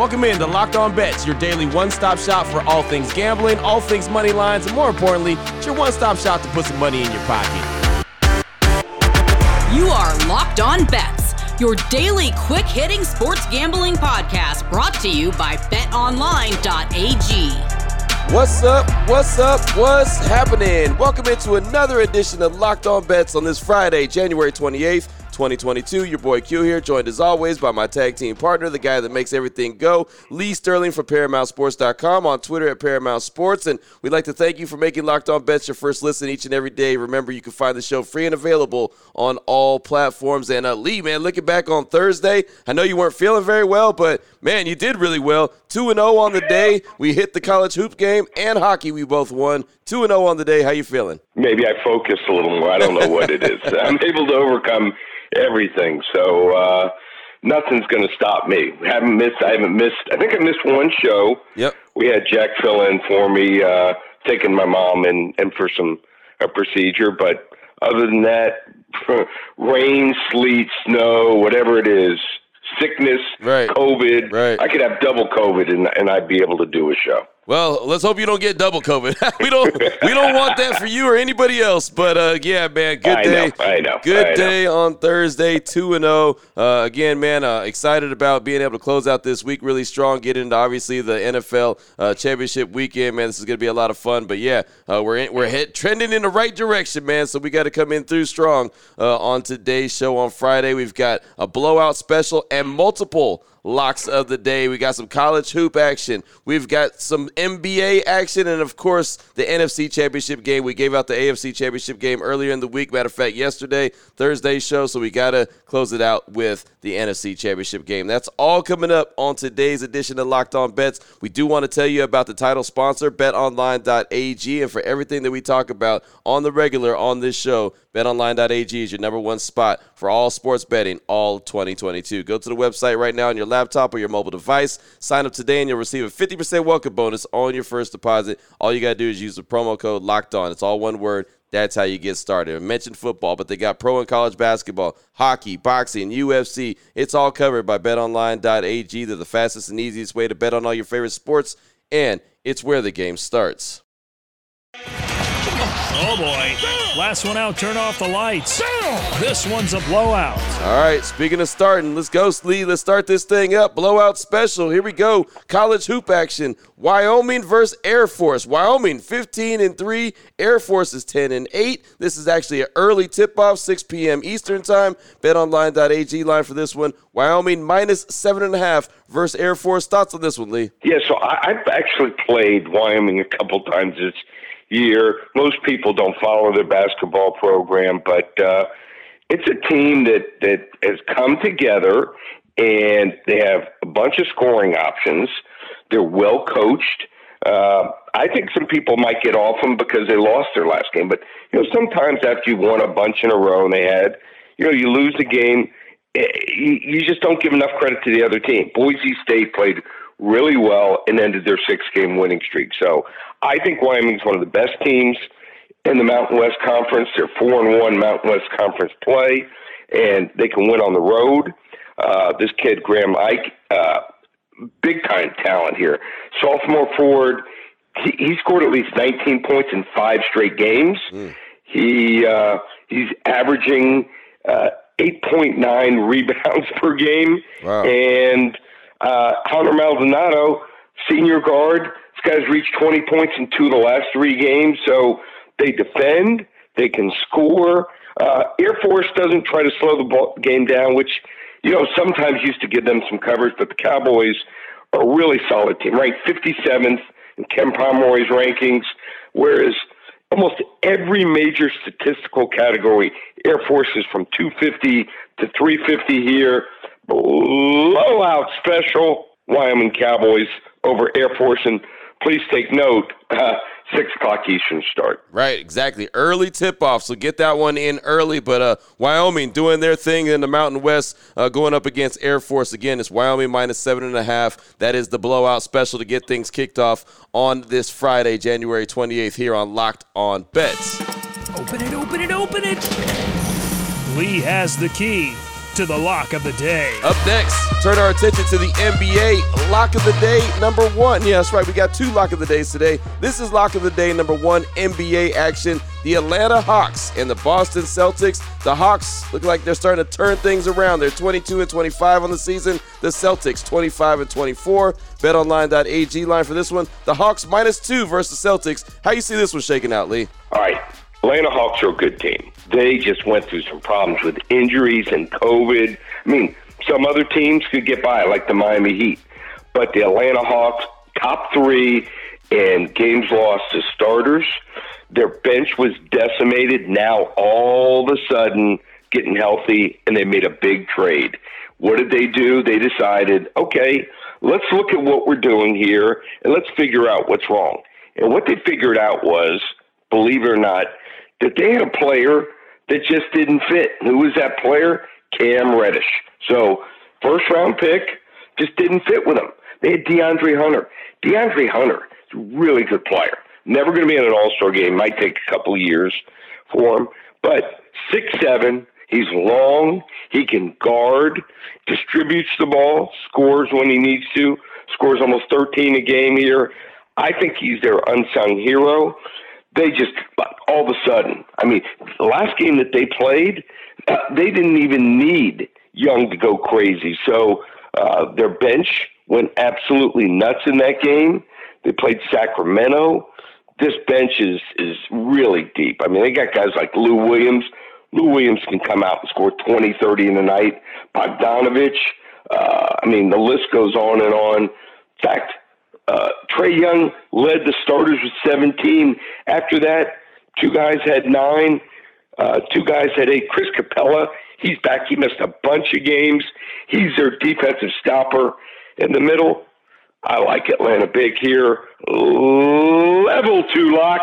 Welcome in to Locked On Bets, your daily one stop shop for all things gambling, all things money lines, and more importantly, it's your one stop shop to put some money in your pocket. You are Locked On Bets, your daily quick hitting sports gambling podcast brought to you by betonline.ag. What's up? What's up? What's happening? Welcome into another edition of Locked On Bets on this Friday, January 28th. 2022. Your boy Q here, joined as always by my tag team partner, the guy that makes everything go, Lee Sterling from ParamountSports.com, on Twitter at Paramount Sports. And we'd like to thank you for making Locked On Bets your first listen each and every day. Remember, you can find the show free and available on all platforms. And uh, Lee, man, looking back on Thursday, I know you weren't feeling very well, but man, you did really well. 2 0 on the day. We hit the college hoop game and hockey. We both won. 2 0 on the day. How you feeling? Maybe I focused a little more. I don't know what it is. I'm able to overcome everything. So uh, nothing's going to stop me. haven't missed. I haven't missed. I think I missed one show. Yep. We had Jack fill in for me, uh, taking my mom and and for some a procedure. But other than that, rain, sleet, snow, whatever it is, sickness, right. COVID. Right. I could have double COVID and and I'd be able to do a show. Well, let's hope you don't get double COVID. we don't we don't want that for you or anybody else. But uh, yeah, man, good I day. Know, I know. Good I day know. on Thursday, two and zero. Uh, again, man, uh, excited about being able to close out this week really strong. Get into obviously the NFL uh, championship weekend, man. This is gonna be a lot of fun. But yeah, uh, we're in, we're head, trending in the right direction, man. So we got to come in through strong uh, on today's show on Friday. We've got a blowout special and multiple locks of the day. We got some college hoop action. We've got some NBA action, and of course, the NFC Championship game. We gave out the AFC Championship game earlier in the week. Matter of fact, yesterday, Thursday show. So we got to close it out with the NFC Championship game. That's all coming up on today's edition of Locked On Bets. We do want to tell you about the title sponsor, betonline.ag, and for everything that we talk about on the regular on this show, betonline.ag is your number one spot for all sports betting all 2022. Go to the website right now on your laptop or your mobile device. Sign up today and you'll receive a 50% welcome bonus on your first deposit. All you got to do is use the promo code locked on. It's all one word. That's how you get started. I mentioned football, but they got pro and college basketball, hockey, boxing, UFC. It's all covered by betonline.ag. They're the fastest and easiest way to bet on all your favorite sports, and it's where the game starts. Oh boy. Last one out, turn off the lights. This one's a blowout. All right, speaking of starting, let's go, Lee. Let's start this thing up. Blowout special. Here we go. College hoop action. Wyoming versus Air Force. Wyoming 15 and 3. Air Force is 10 and 8. This is actually an early tip off, 6 p.m. Eastern time. BetOnline.ag line for this one. Wyoming minus 7.5 versus Air Force. Thoughts on this one, Lee? Yeah, so I, I've actually played Wyoming a couple times this year. Most people don't follow their basketball program, but uh, it's a team that, that has come together and they have a bunch of scoring options. They're well coached. Uh, I think some people might get off them because they lost their last game, but you know sometimes after you won a bunch in a row and they had, you know, you lose the game, eh, you just don't give enough credit to the other team. Boise State played really well and ended their six game winning streak. So I think Wyoming's one of the best teams in the Mountain West Conference. They're four and one Mountain West Conference play, and they can win on the road. Uh, this kid Graham Ike, uh, big time talent here. Sophomore forward, he, he scored at least 19 points in five straight games. Mm. He uh, he's averaging uh, 8.9 rebounds per game, wow. and uh, Hunter Maldonado, senior guard. This guy's reached 20 points in two of the last three games. So they defend, they can score. Uh, Air Force doesn't try to slow the ball, game down, which you know sometimes used to give them some coverage. But the Cowboys are a really solid team, ranked 57th in Ken Pomeroy's rankings, whereas almost every major statistical category, Air Force is from 250 to 350 here blowout special Wyoming Cowboys over Air Force. And please take note, uh, six o'clock Eastern start. Right, exactly. Early tip off, so get that one in early. But uh, Wyoming doing their thing in the Mountain West, uh, going up against Air Force again. It's Wyoming minus seven and a half. That is the blowout special to get things kicked off on this Friday, January 28th, here on Locked On Bets. Open it, open it, open it. Lee has the key. To the lock of the day. Up next, turn our attention to the NBA lock of the day number one. Yeah, that's right. We got two lock of the days today. This is lock of the day number one NBA action. The Atlanta Hawks and the Boston Celtics. The Hawks look like they're starting to turn things around. They're 22 and 25 on the season. The Celtics 25 and 24. BetOnline.ag line for this one. The Hawks minus two versus the Celtics. How you see this one shaking out, Lee? All right. Atlanta Hawks are a good team. They just went through some problems with injuries and COVID. I mean, some other teams could get by, like the Miami Heat. But the Atlanta Hawks, top three in games lost to starters. Their bench was decimated. Now, all of a sudden, getting healthy, and they made a big trade. What did they do? They decided, okay, let's look at what we're doing here and let's figure out what's wrong. And what they figured out was, believe it or not, that they had a player that just didn't fit. Who was that player? Cam Reddish. So, first round pick just didn't fit with them. They had DeAndre Hunter. DeAndre Hunter is a really good player. Never going to be in an All Star game. Might take a couple years for him, but six seven. He's long. He can guard, distributes the ball, scores when he needs to. Scores almost 13 a game here. I think he's their unsung hero. They just all of a sudden. I mean, the last game that they played, uh, they didn't even need Young to go crazy. So uh, their bench went absolutely nuts in that game. They played Sacramento. This bench is is really deep. I mean, they got guys like Lou Williams. Lou Williams can come out and score 20, 30 in a night. Bogdanovich. Uh, I mean, the list goes on and on. In fact, uh, Trae Young led the starters with 17. After that, two guys had nine. Uh, two guys had eight. Chris Capela, he's back. He missed a bunch of games. He's their defensive stopper in the middle. I like Atlanta big here. Level two lock.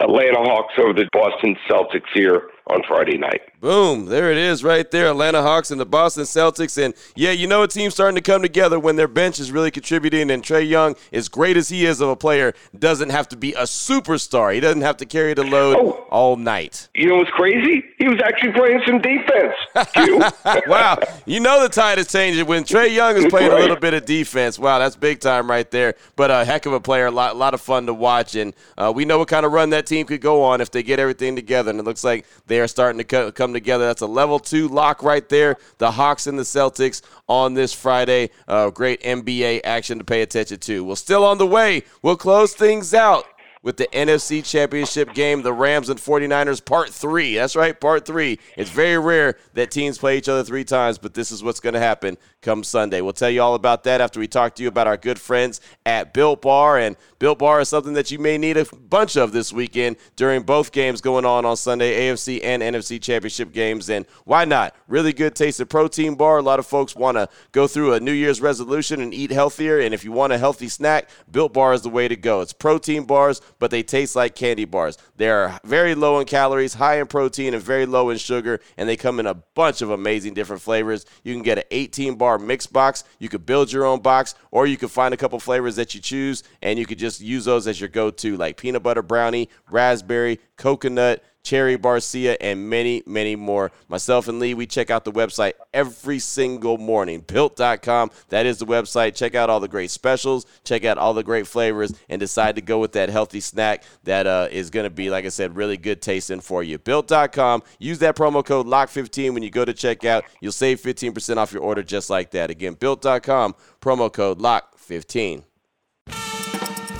Atlanta Hawks over the Boston Celtics here on Friday night. Boom. There it is right there. Atlanta Hawks and the Boston Celtics. And yeah, you know a team's starting to come together when their bench is really contributing. And Trae Young, as great as he is of a player, doesn't have to be a superstar. He doesn't have to carry the load oh, all night. You know what's crazy? He was actually playing some defense. wow. You know the tide is changing when Trae Young is playing a little bit of defense. Wow, that's big time right there. But a heck of a player, a lot, a lot of fun to watch. And uh, we know what kind of run that team could go on if they get everything together. And it looks like are starting to co- come together. That's a level two lock right there. The Hawks and the Celtics on this Friday. Uh, great NBA action to pay attention to. Well, still on the way. We'll close things out with the NFC Championship game, the Rams and 49ers, part three. That's right, part three. It's very rare that teams play each other three times, but this is what's going to happen come Sunday. We'll tell you all about that after we talk to you about our good friends at Built Bar. And Built Bar is something that you may need a bunch of this weekend during both games going on on Sunday, AFC and NFC Championship games. And why not? Really good tasted protein bar. A lot of folks want to go through a New Year's resolution and eat healthier. And if you want a healthy snack, Built Bar is the way to go. It's protein bars, but they taste like candy bars. They are very low in calories, high in protein, and very low in sugar. And they come in a bunch of amazing different flavors. You can get an 18 bar mix box. You could build your own box, or you could find a couple flavors that you choose, and you could just use those as your go to, like peanut butter brownie, raspberry, coconut, Cherry Barcia, and many, many more. Myself and Lee, we check out the website every single morning. Built.com, that is the website. Check out all the great specials, check out all the great flavors, and decide to go with that healthy snack that uh, is going to be, like I said, really good tasting for you. Built.com, use that promo code LOCK15 when you go to checkout. You'll save 15% off your order just like that. Again, Built.com, promo code LOCK15.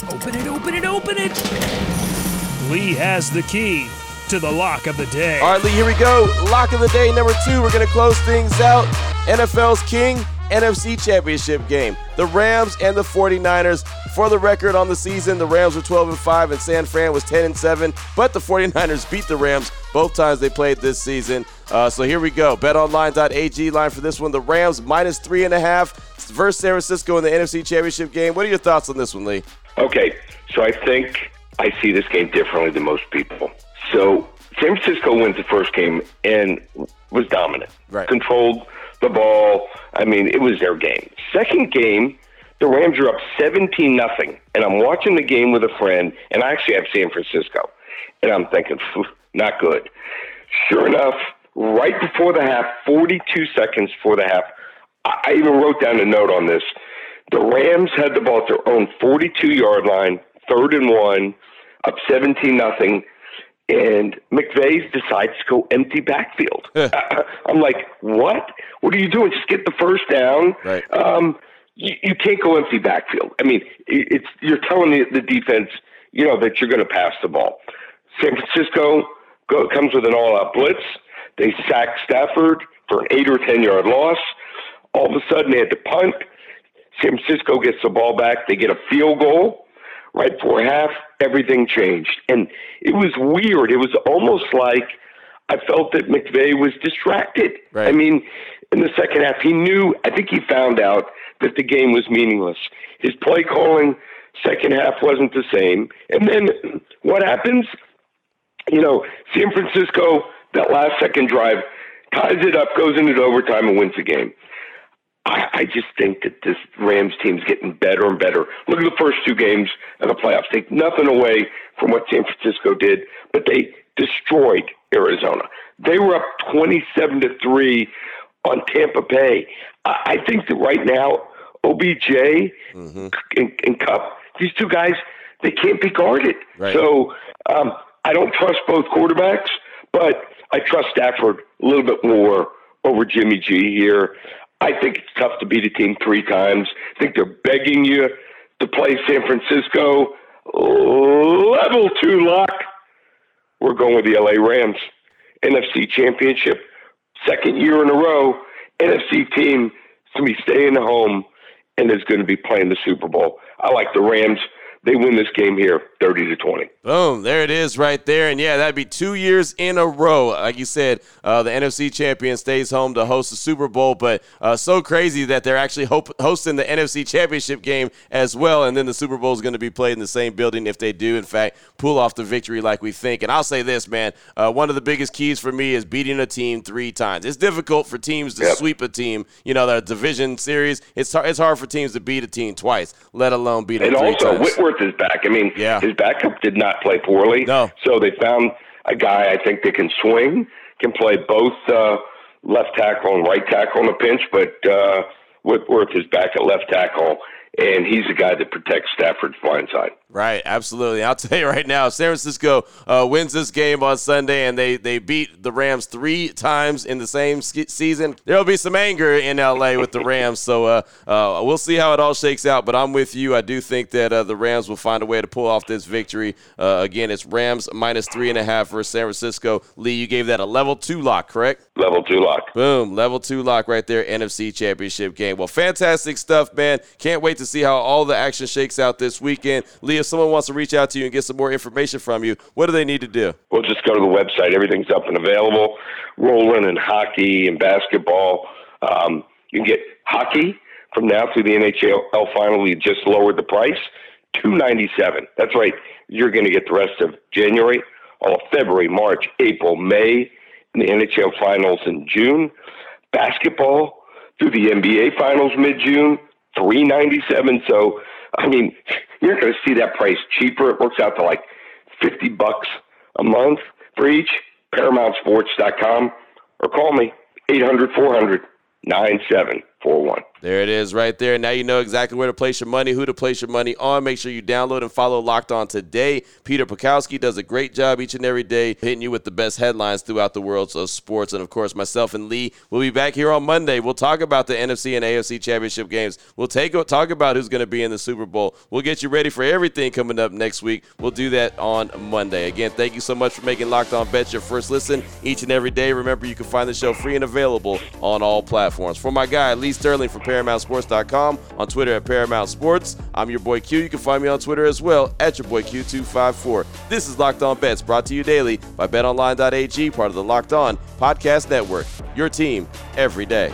Open it, open it, open it. Lee has the key to the lock of the day. All right, Lee, here we go. Lock of the day number two. We're going to close things out. NFL's King NFC Championship game. The Rams and the 49ers. For the record on the season, the Rams were 12 and 5 and San Fran was 10 and 7, but the 49ers beat the Rams both times they played this season. Uh, so here we go. BetOnline.ag line for this one. The Rams minus three and a half versus San Francisco in the NFC Championship game. What are your thoughts on this one, Lee? Okay, so I think I see this game differently than most people. So San Francisco wins the first game and was dominant, right. controlled the ball. I mean, it was their game. Second game, the Rams are up 17 nothing, and I'm watching the game with a friend, and I actually have San Francisco, and I'm thinking, not good. Sure enough, right before the half, 42 seconds before the half. I even wrote down a note on this. The Rams had the ball at their own 42 yard line, third and one, up 17 nothing, and McVay decides to go empty backfield. I'm like, what? What are you doing? Just get the first down. Right. Um, you, you can't go empty backfield. I mean, it's you're telling the, the defense, you know, that you're going to pass the ball. San Francisco go, comes with an all-out blitz. They sack Stafford for an eight or ten yard loss. All of a sudden, they had to punt. San Francisco gets the ball back. They get a field goal right before half. Everything changed, and it was weird. It was almost like I felt that McVay was distracted. Right. I mean, in the second half, he knew. I think he found out that the game was meaningless. His play calling second half wasn't the same. And then what happens? You know, San Francisco that last second drive ties it up, goes into overtime, and wins the game. I, just think that this Rams team's getting better and better. Look at the first two games of the playoffs. Take nothing away from what San Francisco did, but they destroyed Arizona. They were up twenty-seven to three on Tampa Bay. I, I think that right now, OBJ Mm-hmm. and, and Kupp, these two guys, they can't be guarded. Right. So um, I don't trust both quarterbacks, but I trust Stafford a little bit more over Jimmy G here. I think it's tough to beat a team three times. I think they're begging you to play San Francisco. Level two lock. We're going with the LA Rams. NFC Championship, second year in a row. NFC team is going to be staying home and is going to be playing the Super Bowl. I like the Rams. They win this game here 30 to 20. Boom, there it is right there. And yeah, that'd be two years in a row. Like you said, uh, the NFC champion stays home to host the Super Bowl, but uh, so crazy that they're actually hope- hosting the NFC championship game as well. And then the Super Bowl is going to be played in the same building if they do, in fact, pull off the victory like we think. And I'll say this, man, uh, one of the biggest keys for me is beating a team three times. It's difficult for teams to Yep. sweep a team, you know, the division series. It's, hard, it's hard for teams to beat a team twice, let alone beat them And three also, times. Whitworth is back. I mean, Yeah. His backup did not play poorly. No. So they found a guy I think that can swing, can play both uh, left tackle and right tackle in a pinch, but uh, Whitworth is back at left tackle, and he's the guy that protects Stafford's blind side. Right, absolutely. I'll tell you right now, San Francisco uh, wins this game on Sunday and they, they beat the Rams three times in the same sk- season, there'll be some anger in LA with the Rams. So uh, uh, we'll see how it all shakes out. But I'm with you. I do think that uh, the Rams will find a way to pull off this victory. Uh, again, it's Rams minus three and a half versus San Francisco. Lee, you gave that a level two lock, correct? Level two lock. Boom, level two lock right there, NFC Championship game. Well, fantastic stuff, man. Can't wait to see how all the action shakes out this weekend. Lee, if someone wants to reach out to you and get some more information from you, what do they need to do? We'll just go to the website. Everything's up and available. Rolling in hockey and basketball. Um, you can get hockey from now through the NHL final. We just lowered the price, two ninety seven. That's right. You're going to get the rest of January, all February, March, April, May, and the NHL finals in June. Basketball through the NBA finals mid June, three ninety seven. So, I mean, you're going to see that price cheaper. It works out to like fifty bucks a month for each. ParamountSports.com or call me 800 400 9741. There it is right there. Now you know exactly where to place your money, who to place your money on. Make sure you download and follow Locked On today. Peter Bukowski does a great job each and every day hitting you with the best headlines throughout the world of sports. And of course, myself and Lee will be back here on Monday. We'll talk about the NFC and AFC championship games. We'll take talk about who's going to be in the Super Bowl. We'll get you ready for everything coming up next week. We'll do that on Monday. Again, thank you so much for making Locked On Bets your first listen each and every day. Remember, you can find the show free and available on all platforms. For my guy, Lee Sterling from ParamountSports.com, on Twitter at Paramount Sports. I'm your boy Q. You can find me on Twitter as well at your boy Q254. This is Locked On Bets, brought to you daily by BetOnline.ag, part of the Locked On Podcast Network. Your team every day.